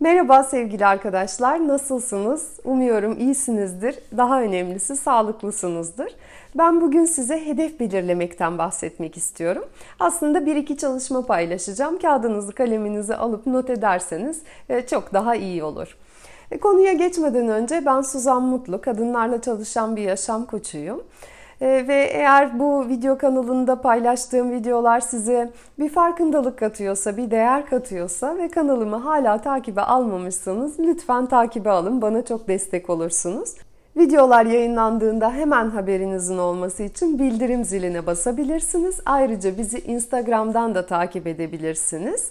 Merhaba sevgili arkadaşlar, nasılsınız? Umuyorum iyisinizdir. Daha önemlisi sağlıklısınızdır. Ben bugün size hedef belirlemekten bahsetmek istiyorum. Aslında bir iki çalışma paylaşacağım. Kağıdınızı, kaleminizi alıp not ederseniz e, çok daha iyi olur. E, konuya geçmeden önce ben Suzan Mutlu, kadınlarla çalışan bir yaşam koçuyum. Ee, ve eğer bu video kanalında paylaştığım videolar size bir farkındalık katıyorsa, bir değer katıyorsa ve kanalımı hala takibe almamışsanız lütfen takibe alın. Bana çok destek olursunuz. Videolar yayınlandığında hemen haberinizin olması için bildirim ziline basabilirsiniz. Ayrıca bizi Instagram'dan da takip edebilirsiniz.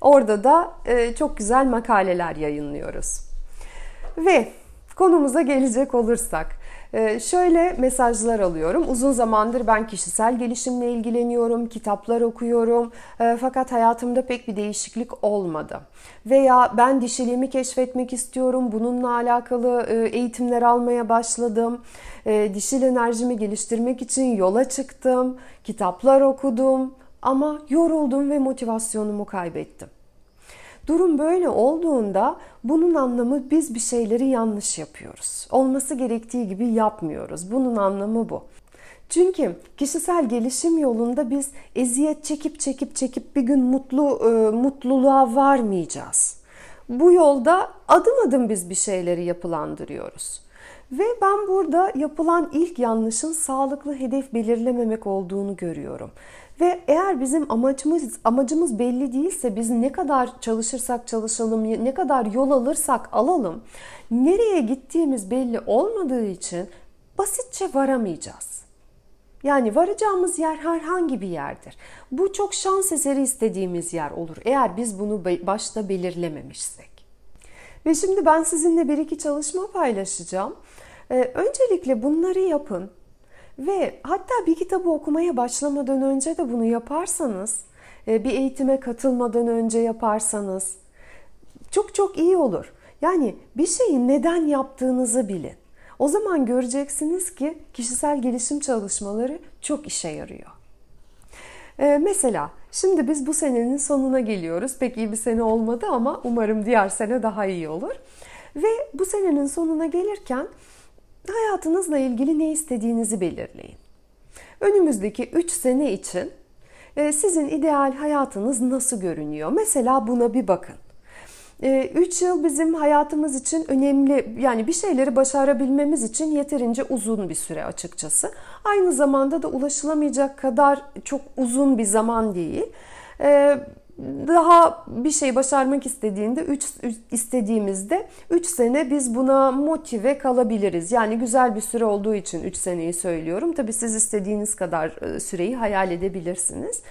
Orada da e, çok güzel makaleler yayınlıyoruz. Ve konumuza gelecek olursak, şöyle mesajlar alıyorum. Uzun zamandır ben kişisel gelişimle ilgileniyorum, kitaplar okuyorum. Ee, fakat hayatımda pek bir değişiklik olmadı. Veya ben dişiliğimi keşfetmek istiyorum. Bununla alakalı e, eğitimler almaya başladım. Ee, dişil enerjimi geliştirmek için yola çıktım. Kitaplar okudum ama yoruldum ve motivasyonumu kaybettim. Durum böyle olduğunda bunun anlamı biz bir şeyleri yanlış yapıyoruz. Olması gerektiği gibi yapmıyoruz. Bunun anlamı bu. Çünkü kişisel gelişim yolunda biz eziyet çekip çekip çekip bir gün mutlu e, mutluluğa varmayacağız. Bu yolda adım adım biz bir şeyleri yapılandırıyoruz. Ve ben burada yapılan ilk yanlışın sağlıklı hedef belirlememek olduğunu görüyorum. Ve eğer bizim amacımız amacımız belli değilse biz ne kadar çalışırsak çalışalım, ne kadar yol alırsak alalım, nereye gittiğimiz belli olmadığı için basitçe varamayacağız. Yani varacağımız yer herhangi bir yerdir. Bu çok şans eseri istediğimiz yer olur eğer biz bunu başta belirlememişsek. Ve şimdi ben sizinle bir iki çalışma paylaşacağım. Ee, öncelikle bunları yapın. Ve hatta bir kitabı okumaya başlamadan önce de bunu yaparsanız, e, bir eğitime katılmadan önce yaparsanız çok çok iyi olur. Yani bir şeyi neden yaptığınızı bilin. O zaman göreceksiniz ki kişisel gelişim çalışmaları çok işe yarıyor. Ee, mesela şimdi biz bu senenin sonuna geliyoruz. Pek iyi bir sene olmadı ama umarım diğer sene daha iyi olur. Ve bu senenin sonuna gelirken hayatınızla ilgili ne istediğinizi belirleyin. Önümüzdeki 3 sene için e, sizin ideal hayatınız nasıl görünüyor? Mesela buna bir bakın. 3 e, yıl bizim hayatımız için önemli yani bir şeyleri başarabilmemiz için yeterince uzun bir süre açıkçası. Aynı zamanda da ulaşılamayacak kadar çok uzun bir zaman değil. E, daha bir şey başarmak istediğinde 3 istediğimizde 3 sene biz buna motive kalabiliriz. Yani güzel bir süre olduğu için 3 seneyi söylüyorum. Tabii siz istediğiniz kadar e, süreyi hayal edebilirsiniz.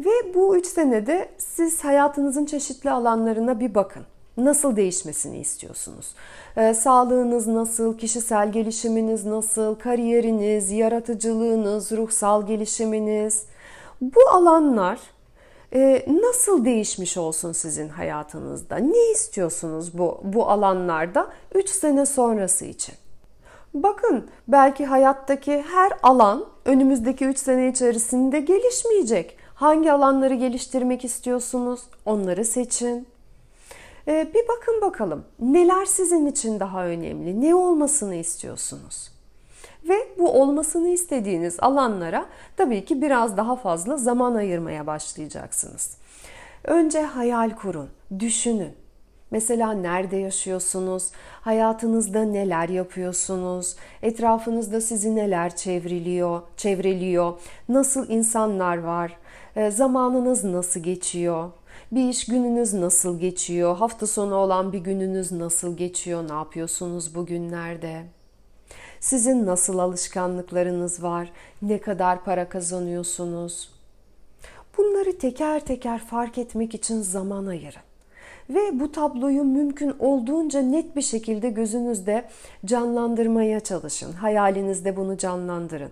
Ve bu 3 senede siz hayatınızın çeşitli alanlarına bir bakın. Nasıl değişmesini istiyorsunuz? Ee, sağlığınız nasıl, kişisel gelişiminiz nasıl, kariyeriniz, yaratıcılığınız, ruhsal gelişiminiz. Bu alanlar ee, nasıl değişmiş olsun sizin hayatınızda? Ne istiyorsunuz bu, bu alanlarda 3 sene sonrası için? Bakın belki hayattaki her alan önümüzdeki 3 sene içerisinde gelişmeyecek. Hangi alanları geliştirmek istiyorsunuz? Onları seçin. Ee, bir bakın bakalım neler sizin için daha önemli? Ne olmasını istiyorsunuz? Ve bu olmasını istediğiniz alanlara tabii ki biraz daha fazla zaman ayırmaya başlayacaksınız. Önce hayal kurun, düşünün. Mesela nerede yaşıyorsunuz? Hayatınızda neler yapıyorsunuz? Etrafınızda sizi neler çevriliyor, çevreliyor? Nasıl insanlar var? E, zamanınız nasıl geçiyor? Bir iş gününüz nasıl geçiyor? Hafta sonu olan bir gününüz nasıl geçiyor? Ne yapıyorsunuz bugünlerde? Sizin nasıl alışkanlıklarınız var? Ne kadar para kazanıyorsunuz? Bunları teker teker fark etmek için zaman ayırın. Ve bu tabloyu mümkün olduğunca net bir şekilde gözünüzde canlandırmaya çalışın. Hayalinizde bunu canlandırın.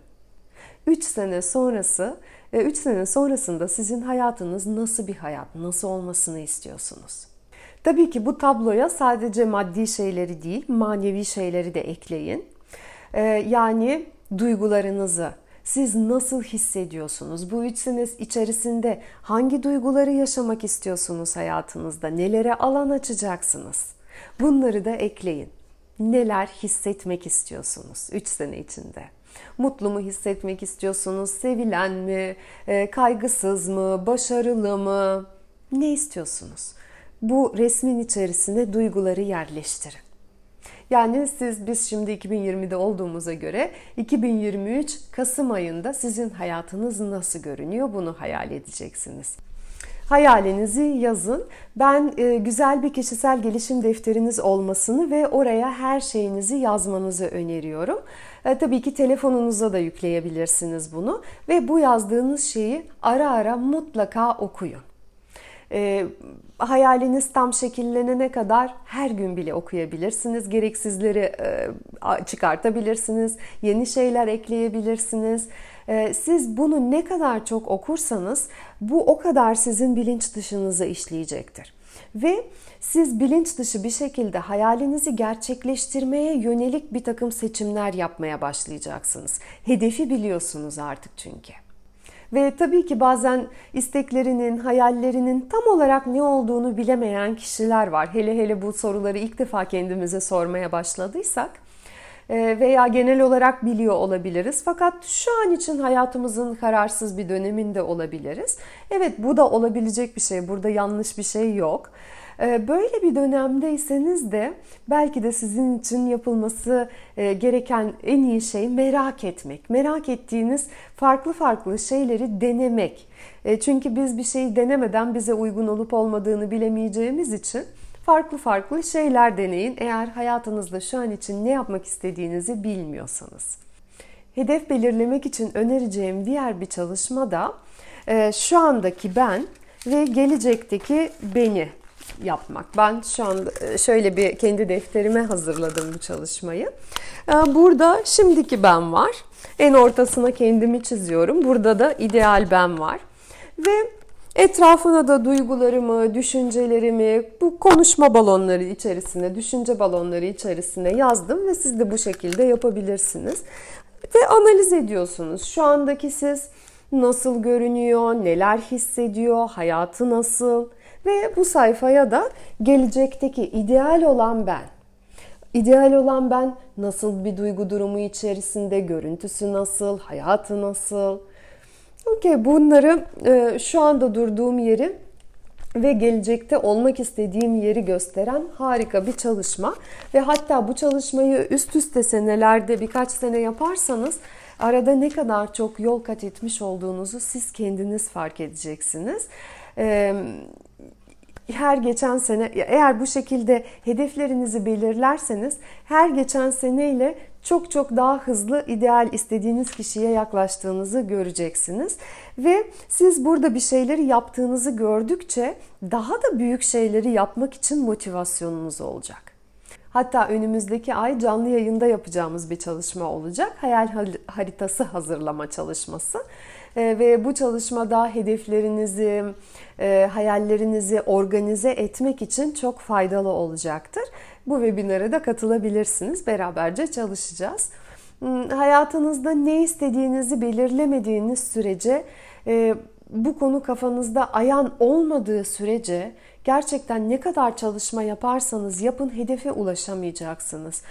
3 sene sonrası, 3 e, sene sonrasında sizin hayatınız nasıl bir hayat, nasıl olmasını istiyorsunuz? Tabii ki bu tabloya sadece maddi şeyleri değil, manevi şeyleri de ekleyin. Ee, yani duygularınızı, siz nasıl hissediyorsunuz? Bu üç sene içerisinde hangi duyguları yaşamak istiyorsunuz hayatınızda? Nelere alan açacaksınız? Bunları da ekleyin. Neler hissetmek istiyorsunuz 3 sene içinde? Mutlu mu hissetmek istiyorsunuz? Sevilen mi? E, kaygısız mı? Başarılı mı? Ne istiyorsunuz? Bu resmin içerisine duyguları yerleştirin. Yani siz biz şimdi 2020'de olduğumuza göre 2023 Kasım ayında sizin hayatınız nasıl görünüyor bunu hayal edeceksiniz. Hayalinizi yazın. Ben e, güzel bir kişisel gelişim defteriniz olmasını ve oraya her şeyinizi yazmanızı öneriyorum. E, tabii ki telefonunuza da yükleyebilirsiniz bunu ve bu yazdığınız şeyi ara ara mutlaka okuyun. E, hayaliniz tam şekillenene kadar her gün bile okuyabilirsiniz. Gereksizleri e, çıkartabilirsiniz. Yeni şeyler ekleyebilirsiniz. E, siz bunu ne kadar çok okursanız bu o kadar sizin bilinç dışınıza işleyecektir. Ve siz bilinç dışı bir şekilde hayalinizi gerçekleştirmeye yönelik bir takım seçimler yapmaya başlayacaksınız. Hedefi biliyorsunuz artık çünkü. Ve tabii ki bazen isteklerinin, hayallerinin tam olarak ne olduğunu bilemeyen kişiler var. Hele hele bu soruları ilk defa kendimize sormaya başladıysak e, veya genel olarak biliyor olabiliriz. Fakat şu an için hayatımızın kararsız bir döneminde olabiliriz. Evet bu da olabilecek bir şey. Burada yanlış bir şey yok. Ee, böyle bir dönemdeyseniz de belki de sizin için yapılması e, gereken en iyi şey merak etmek. Merak ettiğiniz farklı farklı şeyleri denemek. E, çünkü biz bir şeyi denemeden bize uygun olup olmadığını bilemeyeceğimiz için farklı farklı şeyler deneyin eğer hayatınızda şu an için ne yapmak istediğinizi bilmiyorsanız. Hedef belirlemek için önereceğim diğer bir çalışma da e, şu andaki ben ve gelecekteki beni yapmak. Ben şu anda e, şöyle bir kendi defterime hazırladım bu çalışmayı. E, burada şimdiki ben var. En ortasına kendimi çiziyorum. Burada da ideal ben var. Ve etrafına da duygularımı, düşüncelerimi bu konuşma balonları içerisine, düşünce balonları içerisine yazdım ve siz de bu şekilde yapabilirsiniz. Ve analiz ediyorsunuz. Şu andaki siz nasıl görünüyor, neler hissediyor, hayatı nasıl, ve bu sayfaya da gelecekteki ideal olan ben. İdeal olan ben nasıl bir duygu durumu içerisinde, görüntüsü nasıl, hayatı nasıl? Okey bunları e, şu anda durduğum yeri ve gelecekte olmak istediğim yeri gösteren harika bir çalışma. Ve hatta bu çalışmayı üst üste senelerde birkaç sene yaparsanız arada ne kadar çok yol kat etmiş olduğunuzu siz kendiniz fark edeceksiniz. Ee, her geçen sene eğer bu şekilde hedeflerinizi belirlerseniz her geçen seneyle çok çok daha hızlı ideal istediğiniz kişiye yaklaştığınızı göreceksiniz. Ve siz burada bir şeyleri yaptığınızı gördükçe daha da büyük şeyleri yapmak için motivasyonunuz olacak. Hatta önümüzdeki ay canlı yayında yapacağımız bir çalışma olacak. Hayal haritası hazırlama çalışması. Ee, ve bu çalışmada hedeflerinizi, e, hayallerinizi organize etmek için çok faydalı olacaktır. Bu webinara da katılabilirsiniz. Beraberce çalışacağız. Hmm, hayatınızda ne istediğinizi belirlemediğiniz sürece e, bu konu kafanızda ayan olmadığı sürece gerçekten ne kadar çalışma yaparsanız yapın hedefe ulaşamayacaksınız.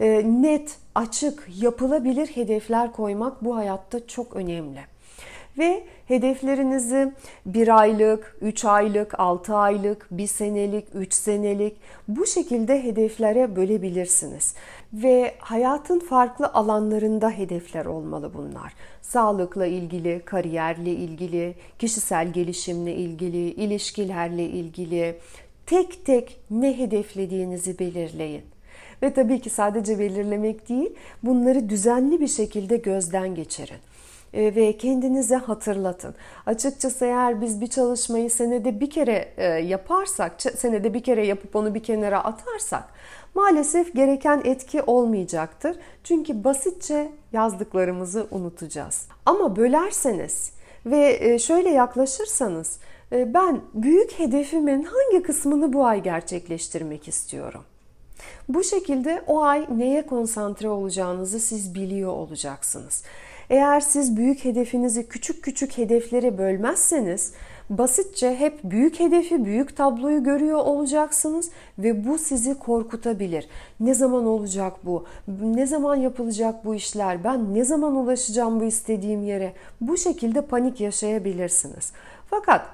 E, net, açık, yapılabilir hedefler koymak bu hayatta çok önemli ve hedeflerinizi bir aylık, üç aylık, altı aylık, bir senelik, üç senelik bu şekilde hedeflere bölebilirsiniz. Ve hayatın farklı alanlarında hedefler olmalı bunlar. Sağlıkla ilgili, kariyerle ilgili, kişisel gelişimle ilgili, ilişkilerle ilgili tek tek ne hedeflediğinizi belirleyin. Ve tabii ki sadece belirlemek değil, bunları düzenli bir şekilde gözden geçirin. E, ve kendinize hatırlatın. Açıkçası eğer biz bir çalışmayı senede bir kere e, yaparsak, senede bir kere yapıp onu bir kenara atarsak maalesef gereken etki olmayacaktır. Çünkü basitçe yazdıklarımızı unutacağız. Ama bölerseniz ve e, şöyle yaklaşırsanız ben büyük hedefimin hangi kısmını bu ay gerçekleştirmek istiyorum? Bu şekilde o ay neye konsantre olacağınızı siz biliyor olacaksınız. Eğer siz büyük hedefinizi küçük küçük hedeflere bölmezseniz basitçe hep büyük hedefi, büyük tabloyu görüyor olacaksınız ve bu sizi korkutabilir. Ne zaman olacak bu? Ne zaman yapılacak bu işler? Ben ne zaman ulaşacağım bu istediğim yere? Bu şekilde panik yaşayabilirsiniz. Fakat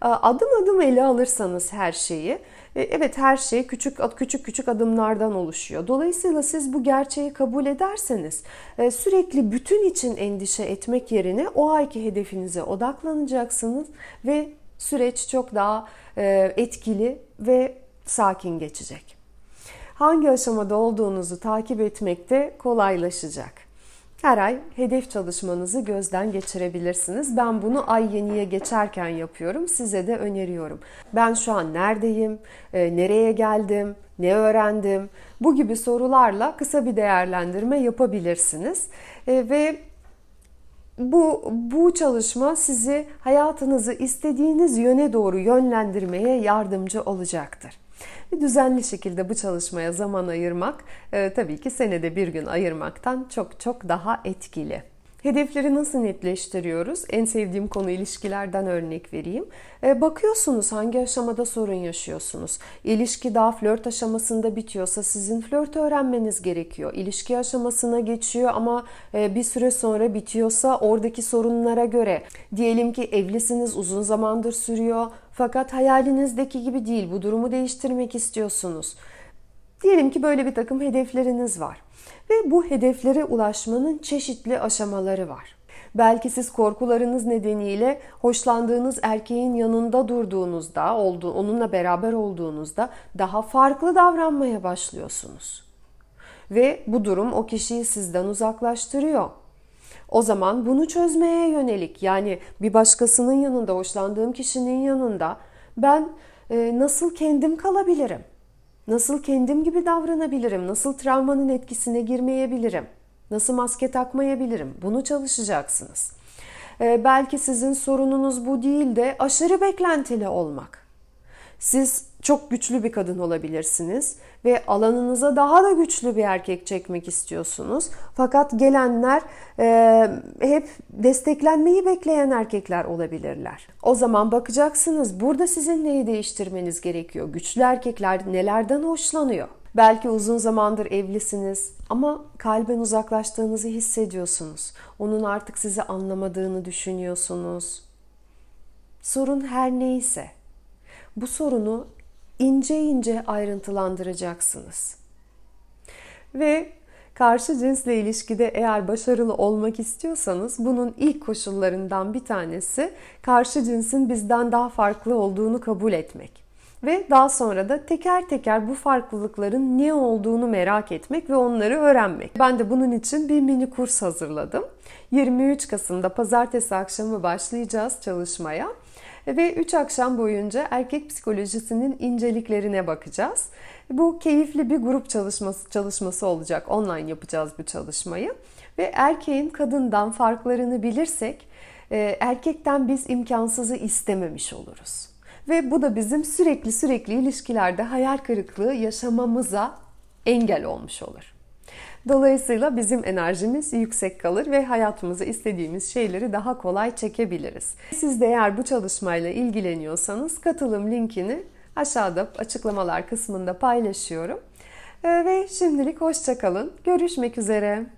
adım adım ele alırsanız her şeyi evet her şey küçük küçük küçük adımlardan oluşuyor. Dolayısıyla siz bu gerçeği kabul ederseniz e, sürekli bütün için endişe etmek yerine o ayki hedefinize odaklanacaksınız ve süreç çok daha e, etkili ve sakin geçecek. Hangi aşamada olduğunuzu takip etmek de kolaylaşacak. Her ay hedef çalışmanızı gözden geçirebilirsiniz. Ben bunu ay yeniye geçerken yapıyorum. Size de öneriyorum. Ben şu an neredeyim? E, nereye geldim? Ne öğrendim? Bu gibi sorularla kısa bir değerlendirme yapabilirsiniz. E, ve bu bu çalışma sizi hayatınızı istediğiniz yöne doğru yönlendirmeye yardımcı olacaktır düzenli şekilde bu çalışmaya zaman ayırmak e, tabii ki senede bir gün ayırmaktan çok çok daha etkili. Hedefleri nasıl netleştiriyoruz? En sevdiğim konu ilişkilerden örnek vereyim. E, bakıyorsunuz hangi aşamada sorun yaşıyorsunuz. İlişki daha flört aşamasında bitiyorsa sizin flört öğrenmeniz gerekiyor. İlişki aşamasına geçiyor ama e, bir süre sonra bitiyorsa oradaki sorunlara göre. Diyelim ki evlisiniz uzun zamandır sürüyor fakat hayalinizdeki gibi değil. Bu durumu değiştirmek istiyorsunuz. Diyelim ki böyle bir takım hedefleriniz var. Ve bu hedeflere ulaşmanın çeşitli aşamaları var. Belki siz korkularınız nedeniyle hoşlandığınız erkeğin yanında durduğunuzda, onunla beraber olduğunuzda daha farklı davranmaya başlıyorsunuz. Ve bu durum o kişiyi sizden uzaklaştırıyor. O zaman bunu çözmeye yönelik yani bir başkasının yanında, hoşlandığım kişinin yanında ben e, nasıl kendim kalabilirim? Nasıl kendim gibi davranabilirim? Nasıl travmanın etkisine girmeyebilirim? Nasıl maske takmayabilirim? Bunu çalışacaksınız. Ee, belki sizin sorununuz bu değil de aşırı beklentili olmak. Siz çok güçlü bir kadın olabilirsiniz ve alanınıza daha da güçlü bir erkek çekmek istiyorsunuz. Fakat gelenler e, hep desteklenmeyi bekleyen erkekler olabilirler. O zaman bakacaksınız burada sizin neyi değiştirmeniz gerekiyor? Güçlü erkekler nelerden hoşlanıyor? Belki uzun zamandır evlisiniz ama kalben uzaklaştığınızı hissediyorsunuz. Onun artık sizi anlamadığını düşünüyorsunuz. Sorun her neyse bu sorunu ince ince ayrıntılandıracaksınız. Ve karşı cinsle ilişkide eğer başarılı olmak istiyorsanız bunun ilk koşullarından bir tanesi karşı cinsin bizden daha farklı olduğunu kabul etmek. Ve daha sonra da teker teker bu farklılıkların ne olduğunu merak etmek ve onları öğrenmek. Ben de bunun için bir mini kurs hazırladım. 23 Kasım'da pazartesi akşamı başlayacağız çalışmaya ve 3 akşam boyunca erkek psikolojisinin inceliklerine bakacağız. Bu keyifli bir grup çalışması çalışması olacak. Online yapacağız bu çalışmayı. Ve erkeğin kadından farklarını bilirsek e, erkekten biz imkansızı istememiş oluruz. Ve bu da bizim sürekli sürekli ilişkilerde hayal kırıklığı yaşamamıza engel olmuş olur. Dolayısıyla bizim enerjimiz yüksek kalır ve hayatımıza istediğimiz şeyleri daha kolay çekebiliriz. Siz de eğer bu çalışmayla ilgileniyorsanız katılım linkini aşağıda açıklamalar kısmında paylaşıyorum. Ee, ve şimdilik hoşçakalın. Görüşmek üzere.